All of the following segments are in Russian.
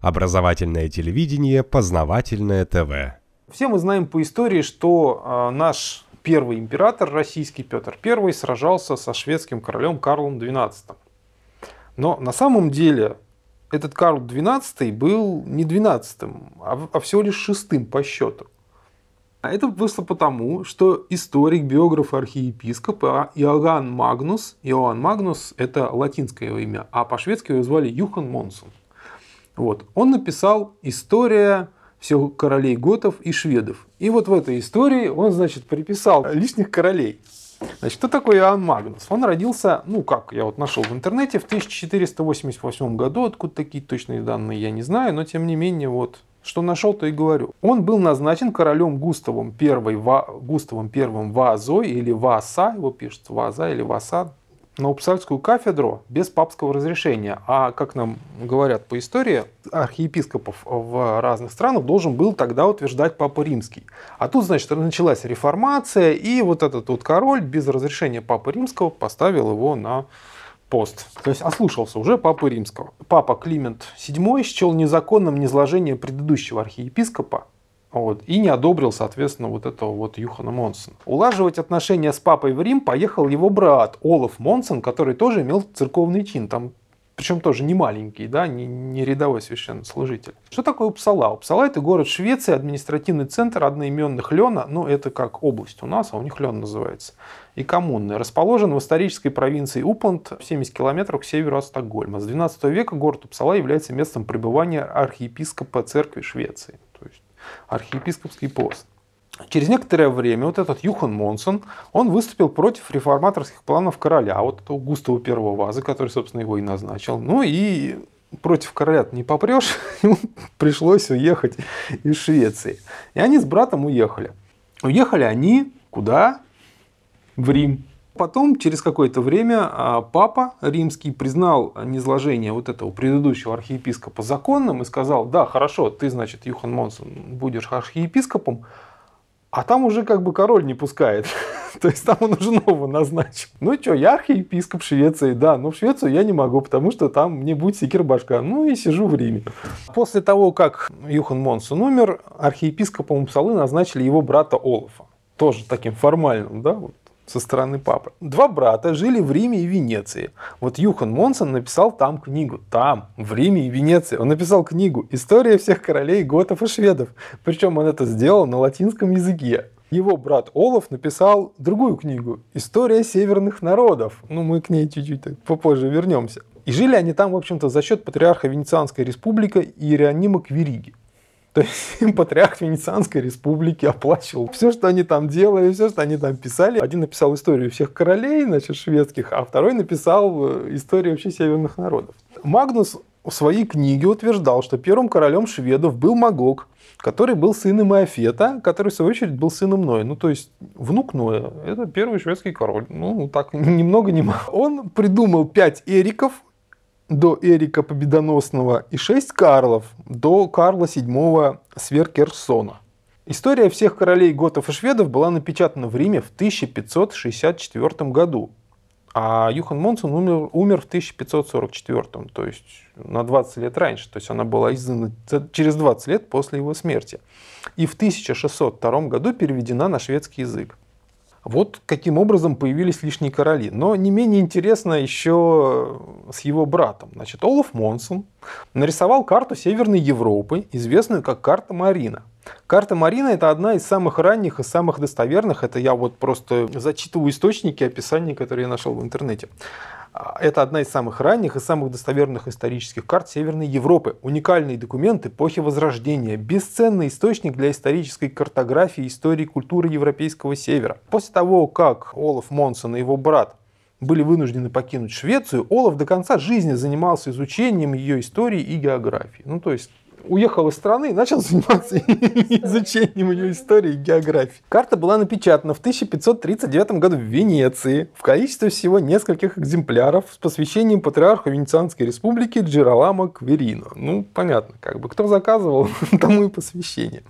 Образовательное телевидение, познавательное ТВ. Все мы знаем по истории, что э, наш первый император российский Петр I сражался со шведским королем Карлом XII. Но на самом деле этот Карл XII был не 12 а, а всего лишь шестым по счету. А это вышло потому, что историк, биограф архиепископ Иоганн Магнус, Иоанн Магнус – это латинское его имя, а по-шведски его звали Юхан Монсон. Вот. Он написал «История всех королей готов и шведов». И вот в этой истории он, значит, приписал лишних королей. Значит, кто такой Иоанн Магнус? Он родился, ну как, я вот нашел в интернете, в 1488 году, откуда такие точные данные я не знаю, но тем не менее вот что нашел, то и говорю. Он был назначен королем Густавом I, Густавом I Вазой или Васа, его пишется Ваза или Васа, на Упсальскую кафедру без папского разрешения. А, как нам говорят по истории, архиепископов в разных странах должен был тогда утверждать Папа Римский. А тут, значит, началась реформация, и вот этот вот король без разрешения Папы Римского поставил его на пост. То есть ослушался уже Папы Римского. Папа Климент VII счел незаконным низложение предыдущего архиепископа вот, и не одобрил, соответственно, вот этого вот Юхана Монсона. Улаживать отношения с папой в Рим поехал его брат Олаф Монсон, который тоже имел церковный чин. Там причем тоже не маленький, да, не, не рядовой священнослужитель. Что такое Упсала? Упсала – это город Швеции, административный центр одноименных Лена, ну, это как область у нас, а у них Лен называется, и коммуны. Расположен в исторической провинции Упланд, в 70 километрах к северу от Стокгольма. С 12 века город Упсала является местом пребывания архиепископа церкви Швеции, то есть архиепископский пост. Через некоторое время вот этот Юхан Монсон, он выступил против реформаторских планов короля, вот этого Густава Первого Вазы, который, собственно, его и назначил. Ну и против короля не попрешь, пришлось уехать из Швеции. И они с братом уехали. Уехали они куда? В Рим. Потом, через какое-то время, а, папа римский признал низложение вот этого предыдущего архиепископа законным и сказал, да, хорошо, ты, значит, Юхан Монсон, будешь архиепископом, а там уже как бы король не пускает. То есть там он уже нового назначил. Ну что, я архиепископ Швеции, да, но в Швецию я не могу, потому что там мне будет секир башка. Ну и сижу в Риме. После того, как Юхан Монсон умер, архиепископом Упсалы назначили его брата Олафа. Тоже таким формальным, да, вот со стороны папы. Два брата жили в Риме и Венеции. Вот Юхан Монсон написал там книгу. Там, в Риме и Венеции. Он написал книгу «История всех королей готов и шведов». Причем он это сделал на латинском языке. Его брат Олаф написал другую книгу «История северных народов». Ну, мы к ней чуть-чуть попозже вернемся. И жили они там, в общем-то, за счет патриарха Венецианской республики Иеронима Квириги. То есть патриарх Венецианской республики оплачивал все, что они там делали, все, что они там писали. Один написал историю всех королей, значит, шведских, а второй написал э, историю вообще северных народов. Магнус в своей книге утверждал, что первым королем шведов был Магог, который был сыном Иофета, который, в свою очередь, был сыном Ноя. Ну, то есть, внук Ноя. Это первый шведский король. Ну, так, ни много ни мало. Он придумал пять эриков, до Эрика Победоносного и 6 Карлов до Карла VII Сверкерсона. История всех королей готов и шведов была напечатана в Риме в 1564 году, а Юхан Монсон умер, умер в 1544, то есть на 20 лет раньше. То есть она была издана через 20 лет после его смерти. И в 1602 году переведена на шведский язык. Вот каким образом появились лишние короли. Но не менее интересно еще с его братом. Значит, Олаф Монсон нарисовал карту Северной Европы, известную как карта Марина. Карта Марина это одна из самых ранних и самых достоверных. Это я вот просто зачитываю источники, описания, которые я нашел в интернете. Это одна из самых ранних и самых достоверных исторических карт Северной Европы. Уникальный документ эпохи Возрождения. Бесценный источник для исторической картографии истории культуры Европейского Севера. После того, как Олаф Монсон и его брат были вынуждены покинуть Швецию, Олаф до конца жизни занимался изучением ее истории и географии. Ну, то есть уехал из страны и начал заниматься изучением ее истории и географии. Карта была напечатана в 1539 году в Венеции в количестве всего нескольких экземпляров с посвящением патриарху Венецианской республики Джералама Кверино. Ну, понятно, как бы кто заказывал, тому и посвящение.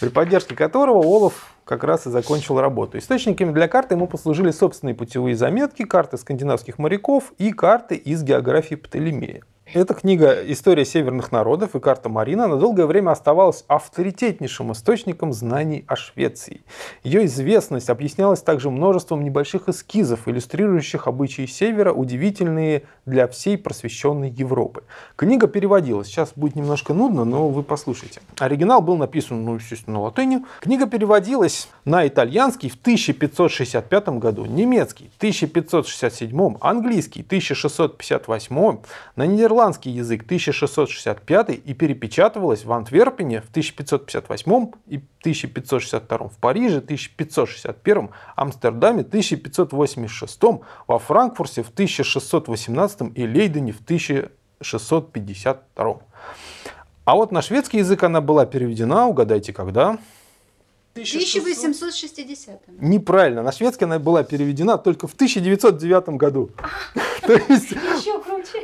При поддержке которого Олаф как раз и закончил работу. Источниками для карты ему послужили собственные путевые заметки, карты скандинавских моряков и карты из географии Птолемея. Эта книга «История северных народов» и карта Марина на долгое время оставалась авторитетнейшим источником знаний о Швеции. Ее известность объяснялась также множеством небольших эскизов, иллюстрирующих обычаи Севера, удивительные для всей просвещенной Европы. Книга переводилась. Сейчас будет немножко нудно, но вы послушайте. Оригинал был написан, ну, естественно, на латыни. Книга переводилась на итальянский в 1565 году, немецкий в 1567, английский в 1658, на нидерландский ирландский язык 1665 и перепечатывалась в Антверпене в 1558 и 1562, в Париже 1561, Амстердаме 1586, во Франкфурте в 1618 и Лейдене в 1652. А вот на шведский язык она была переведена, угадайте, когда? 1860. Неправильно. На шведский она была переведена только в 1909 году. То есть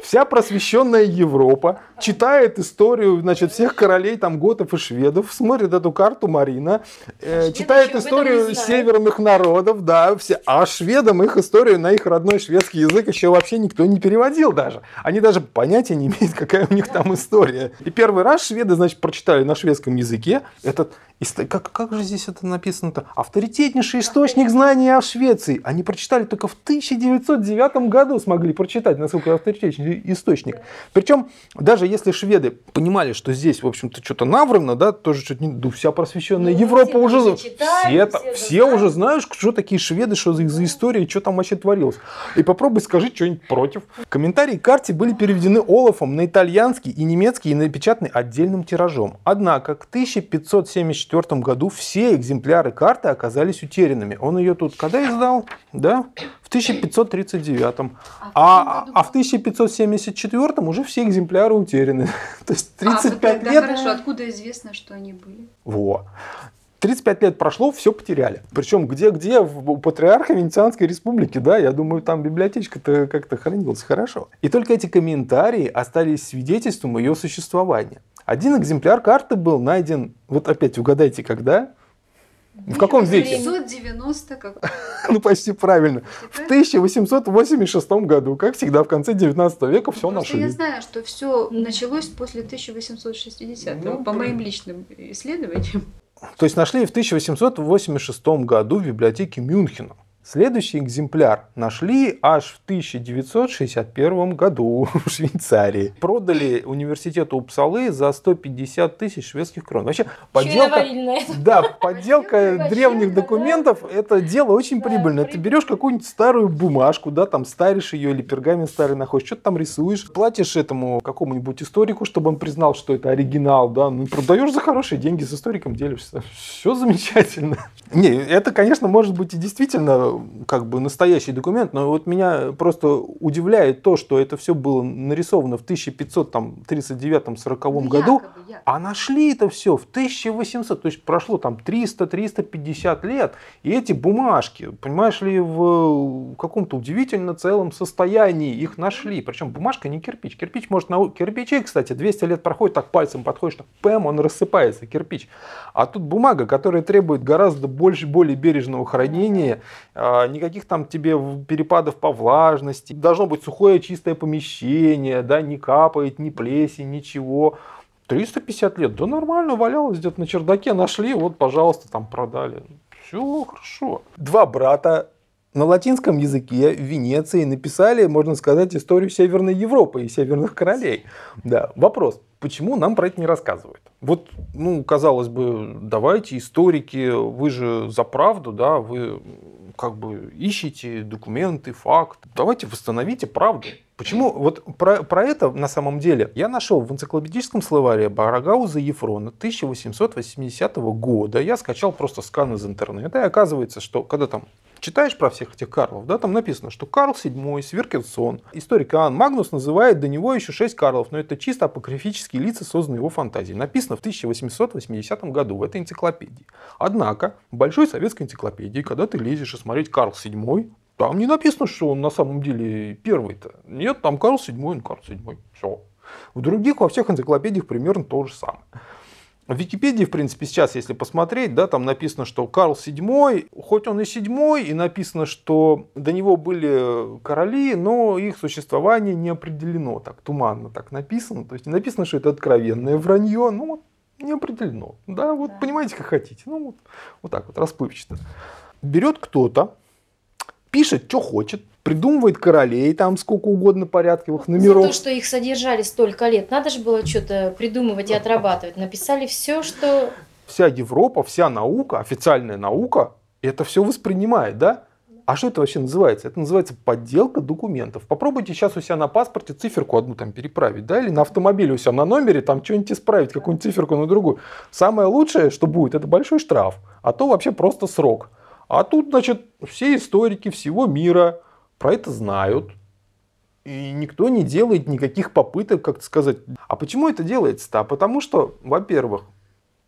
вся просвещенная Европа читает историю значит, всех королей, там, готов и шведов, смотрит эту карту Марина, э, читает историю северных народов, да, все, а шведам их историю на их родной шведский язык еще вообще никто не переводил даже. Они даже понятия не имеют, какая у них там история. И первый раз шведы, значит, прочитали на шведском языке этот как, как же здесь это написано-то? Авторитетнейший источник знаний о Швеции. Они прочитали только в 1909 году, смогли прочитать, насколько авторитетный источник. Причем, даже если шведы понимали, что здесь, в общем-то, что-то наврано, да, тоже что-то не... Да, вся просвещенная ну, Европа уже... уже читали, все, все, все уже знают, что такие шведы, что за, за история, что там вообще творилось. И попробуй скажи что-нибудь против. Комментарии к карте были переведены Олафом на итальянский и немецкий и напечатаны отдельным тиражом. Однако к 1574 1994 году все экземпляры карты оказались утерянными. Он ее тут когда издал? Да? В 1539. А, а в 1574 а уже все экземпляры утеряны. То есть 35 а, лет. хорошо, откуда известно, что они были? Во. 35 лет прошло, все потеряли. Причем где-где, у патриарха Венецианской республики, да, я думаю, там библиотечка-то как-то хранилась хорошо. И только эти комментарии остались свидетельством ее существования. Один экземпляр карты был найден, вот опять угадайте, когда? В каком веке? 990 как. ну, почти правильно. В 1886 году, как всегда, в конце 19 века все Просто нашли. Я знаю, что все началось после 1860 ну, по моим личным исследованиям. То есть нашли в 1886 году в библиотеке Мюнхена. Следующий экземпляр нашли аж в 1961 году в Швейцарии. Продали университету Упсалы за 150 тысяч шведских крон. Вообще, подделка, да, подделка древних документов – это дело очень прибыльное. Ты берешь какую-нибудь старую бумажку, да, там старишь ее или пергамент старый находишь, что-то там рисуешь, платишь этому какому-нибудь историку, чтобы он признал, что это оригинал, да, ну, продаешь за хорошие деньги, с историком делишься. Все замечательно. Не, это, конечно, может быть и действительно как бы настоящий документ, но вот меня просто удивляет то, что это все было нарисовано в 1539-40 ну, году, якобы, а нашли это все в 1800, то есть прошло там 300-350 лет, и эти бумажки, понимаешь ли, в каком-то удивительно целом состоянии их нашли, причем бумажка не кирпич, кирпич может на кирпичи, кстати, 200 лет проходит, так пальцем подходишь, так пэм, он рассыпается, кирпич, а тут бумага, которая требует гораздо больше, более бережного хранения, а, никаких там тебе перепадов по влажности, должно быть сухое чистое помещение, да, не капает, ни плесень, ничего. 350 лет, да нормально, валялось где-то на чердаке, нашли, вот, пожалуйста, там продали. Все хорошо. Два брата на латинском языке в Венеции написали, можно сказать, историю Северной Европы и Северных королей. Да, вопрос, почему нам про это не рассказывают? Вот, ну, казалось бы, давайте, историки, вы же за правду, да, вы как бы ищите документы, факт. Давайте восстановите правду. Почему? Вот про, про это на самом деле я нашел в энциклопедическом словаре Барагауза Ефрона 1880 года. Я скачал просто скан из интернета, и оказывается, что когда там читаешь про всех этих Карлов, да, там написано, что Карл VII, Сверкенсон, историк Иоанн Магнус называет до него еще шесть Карлов, но это чисто апокрифические лица, созданные его фантазией. Написано в 1880 году в этой энциклопедии. Однако, в большой советской энциклопедии, когда ты лезешь и смотреть Карл VII, там не написано, что он на самом деле первый-то. Нет, там Карл VII, он Карл VII. Все. В других, во всех энциклопедиях примерно то же самое. В Википедии, в принципе, сейчас, если посмотреть, да, там написано, что Карл VII, хоть он и седьмой, и написано, что до него были короли, но их существование не определено, так туманно так написано. То есть не написано, что это откровенное вранье, ну, не определено. Да, вот да. понимаете, как хотите. Ну, вот, вот так вот, расплывчато. Берет кто-то, пишет, что хочет, придумывает королей, там сколько угодно порядковых номеров. За то, что их содержали столько лет, надо же было что-то придумывать и отрабатывать. Написали все, что... Вся Европа, вся наука, официальная наука, это все воспринимает, да? А что это вообще называется? Это называется подделка документов. Попробуйте сейчас у себя на паспорте циферку одну там переправить, да, или на автомобиле у себя на номере там что-нибудь исправить, какую-нибудь циферку на другую. Самое лучшее, что будет, это большой штраф, а то вообще просто срок. А тут, значит, все историки всего мира про это знают, и никто не делает никаких попыток, как сказать. А почему это делается-то? А потому что, во-первых,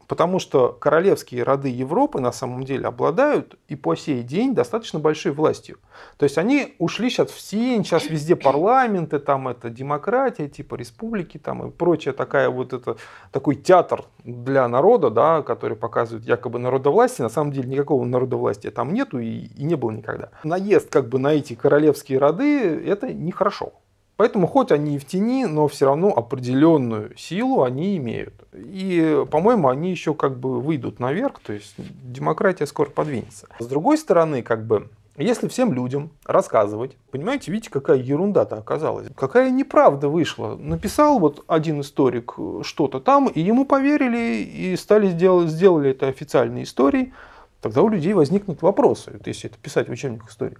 Потому что королевские роды Европы на самом деле обладают и по сей день достаточно большой властью. То есть они ушли сейчас в сень, сейчас везде парламенты, там это демократия, типа республики там и прочая такая вот это, такой театр для народа, да, который показывает якобы народовластие. На самом деле никакого народовластия там нету и, и не было никогда. Наезд как бы на эти королевские роды это нехорошо. Поэтому хоть они и в тени, но все равно определенную силу они имеют. И, по-моему, они еще как бы выйдут наверх, то есть демократия скоро подвинется. С другой стороны, как бы, если всем людям рассказывать, понимаете, видите, какая ерунда-то оказалась, какая неправда вышла. Написал вот один историк что-то там, и ему поверили, и стали сделать, сделали это официальной историей, тогда у людей возникнут вопросы, вот если это писать в учебниках истории.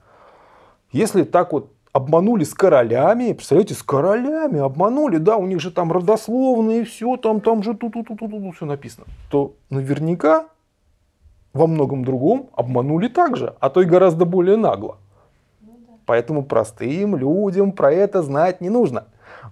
Если так вот обманули с королями, представляете, с королями обманули, да, у них же там родословные, все, там, там же тут, тут, тут, тут, тут все написано, то наверняка во многом другом обманули также, а то и гораздо более нагло. Поэтому простым людям про это знать не нужно.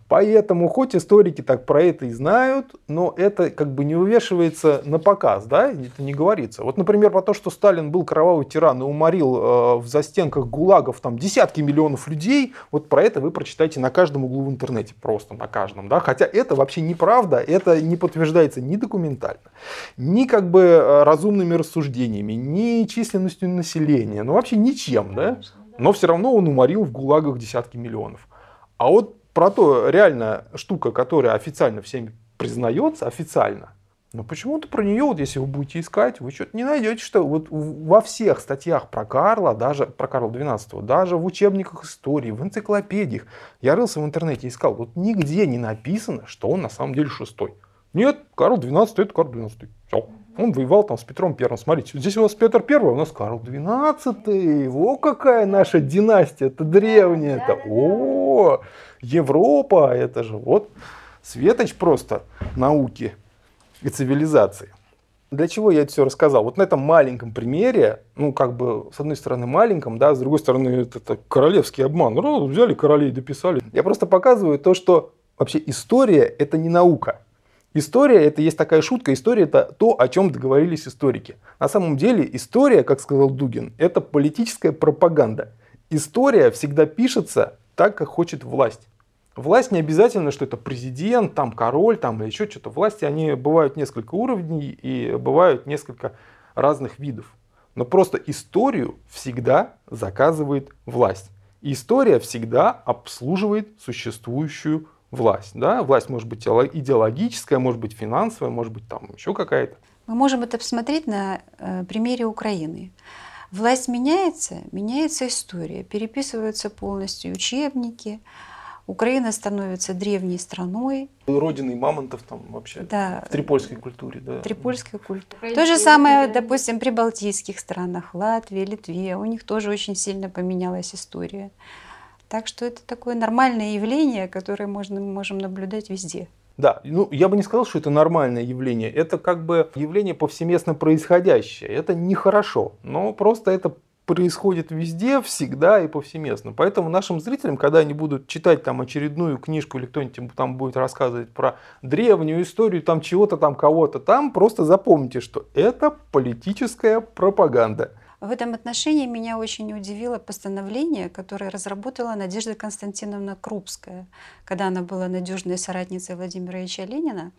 Поэтому, хоть историки так про это и знают, но это как бы не увешивается на показ, да, это не говорится. Вот, например, про то, что Сталин был кровавый тиран и уморил э, в застенках гулагов там десятки миллионов людей, вот про это вы прочитаете на каждом углу в интернете, просто на каждом, да, хотя это вообще неправда, это не подтверждается ни документально, ни как бы э, разумными рассуждениями, ни численностью населения, ну вообще ничем, да, но все равно он уморил в гулагах десятки миллионов. А вот про то реально штука, которая официально всеми признается, официально, но почему-то про нее, вот если вы будете искать, вы что-то не найдете, что вот во всех статьях про Карла, даже про Карла XII, даже в учебниках истории, в энциклопедиях, я рылся в интернете, искал, вот нигде не написано, что он на самом деле шестой. Нет, Карл XII это Карл XII. Все. Он воевал там с Петром Первым. Смотрите, здесь у нас Петр Первый, а у нас Карл XII. О, какая наша династия, это древняя-то. О, Европа, это же вот светоч просто науки и цивилизации. Для чего я это все рассказал? Вот на этом маленьком примере, ну, как бы, с одной стороны, маленьком, да, с другой стороны, это, это королевский обман. Ну, взяли королей, дописали. Я просто показываю то, что вообще история – это не наука. История – это есть такая шутка, история – это то, о чем договорились историки. На самом деле история, как сказал Дугин, это политическая пропаганда. История всегда пишется так, как хочет власть. Власть не обязательно, что это президент, там король, там или еще что-то. Власти, они бывают несколько уровней и бывают несколько разных видов. Но просто историю всегда заказывает власть. И история всегда обслуживает существующую власть. Да? Власть может быть идеологическая, может быть финансовая, может быть там еще какая-то. Мы можем это посмотреть на э, примере Украины. Власть меняется, меняется история, переписываются полностью учебники, Украина становится древней страной. Родиной мамонтов там вообще. Да. В трипольской культуре, да. В трипольской культуре. То же самое, допустим, при балтийских странах, Латвии, Литве. У них тоже очень сильно поменялась история. Так что это такое нормальное явление, которое можно, мы можем наблюдать везде. Да, ну я бы не сказал, что это нормальное явление. Это как бы явление повсеместно происходящее. Это нехорошо, но просто это происходит везде, всегда и повсеместно. Поэтому нашим зрителям, когда они будут читать там очередную книжку или кто-нибудь там будет рассказывать про древнюю историю там чего-то там, кого-то там, просто запомните, что это политическая пропаганда. В этом отношении меня очень удивило постановление, которое разработала Надежда Константиновна Крупская, когда она была надежной соратницей Владимира Ильича Ленина.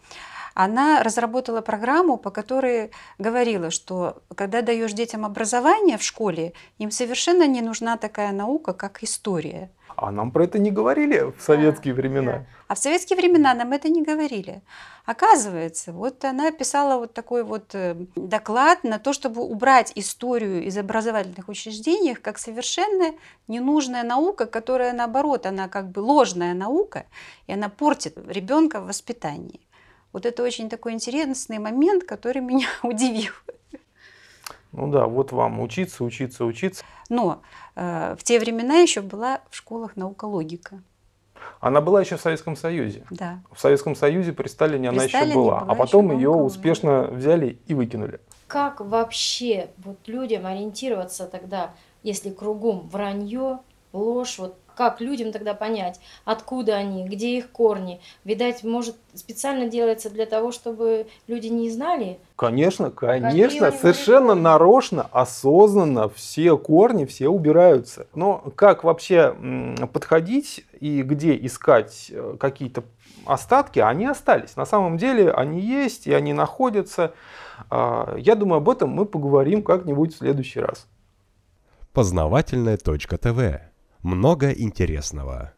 Она разработала программу, по которой говорила, что когда даешь детям образование в школе, им совершенно не нужна такая наука, как история. А нам про это не говорили в советские да, времена. Да. А в советские времена нам это не говорили. Оказывается, вот она писала вот такой вот э, доклад на то, чтобы убрать историю из образовательных учреждений как совершенно ненужная наука, которая наоборот, она как бы ложная наука, и она портит ребенка в воспитании. Вот это очень такой интересный момент, который меня удивил. Ну да, вот вам учиться, учиться, учиться. Но э, в те времена еще была в школах наука логика. Она была еще в Советском Союзе. Да. В Советском Союзе при Сталине при она Сталине еще была, была а потом ее успешно взяли и выкинули. Как вообще вот людям ориентироваться тогда, если кругом вранье, ложь, вот как людям тогда понять, откуда они, где их корни? Видать, может, специально делается для того, чтобы люди не знали? Конечно, конечно, совершенно корни? нарочно, осознанно все корни, все убираются. Но как вообще подходить и где искать э, какие-то остатки, они остались. На самом деле они есть и они находятся. А, я думаю, об этом мы поговорим как-нибудь в следующий раз. Познавательная точка ТВ много интересного.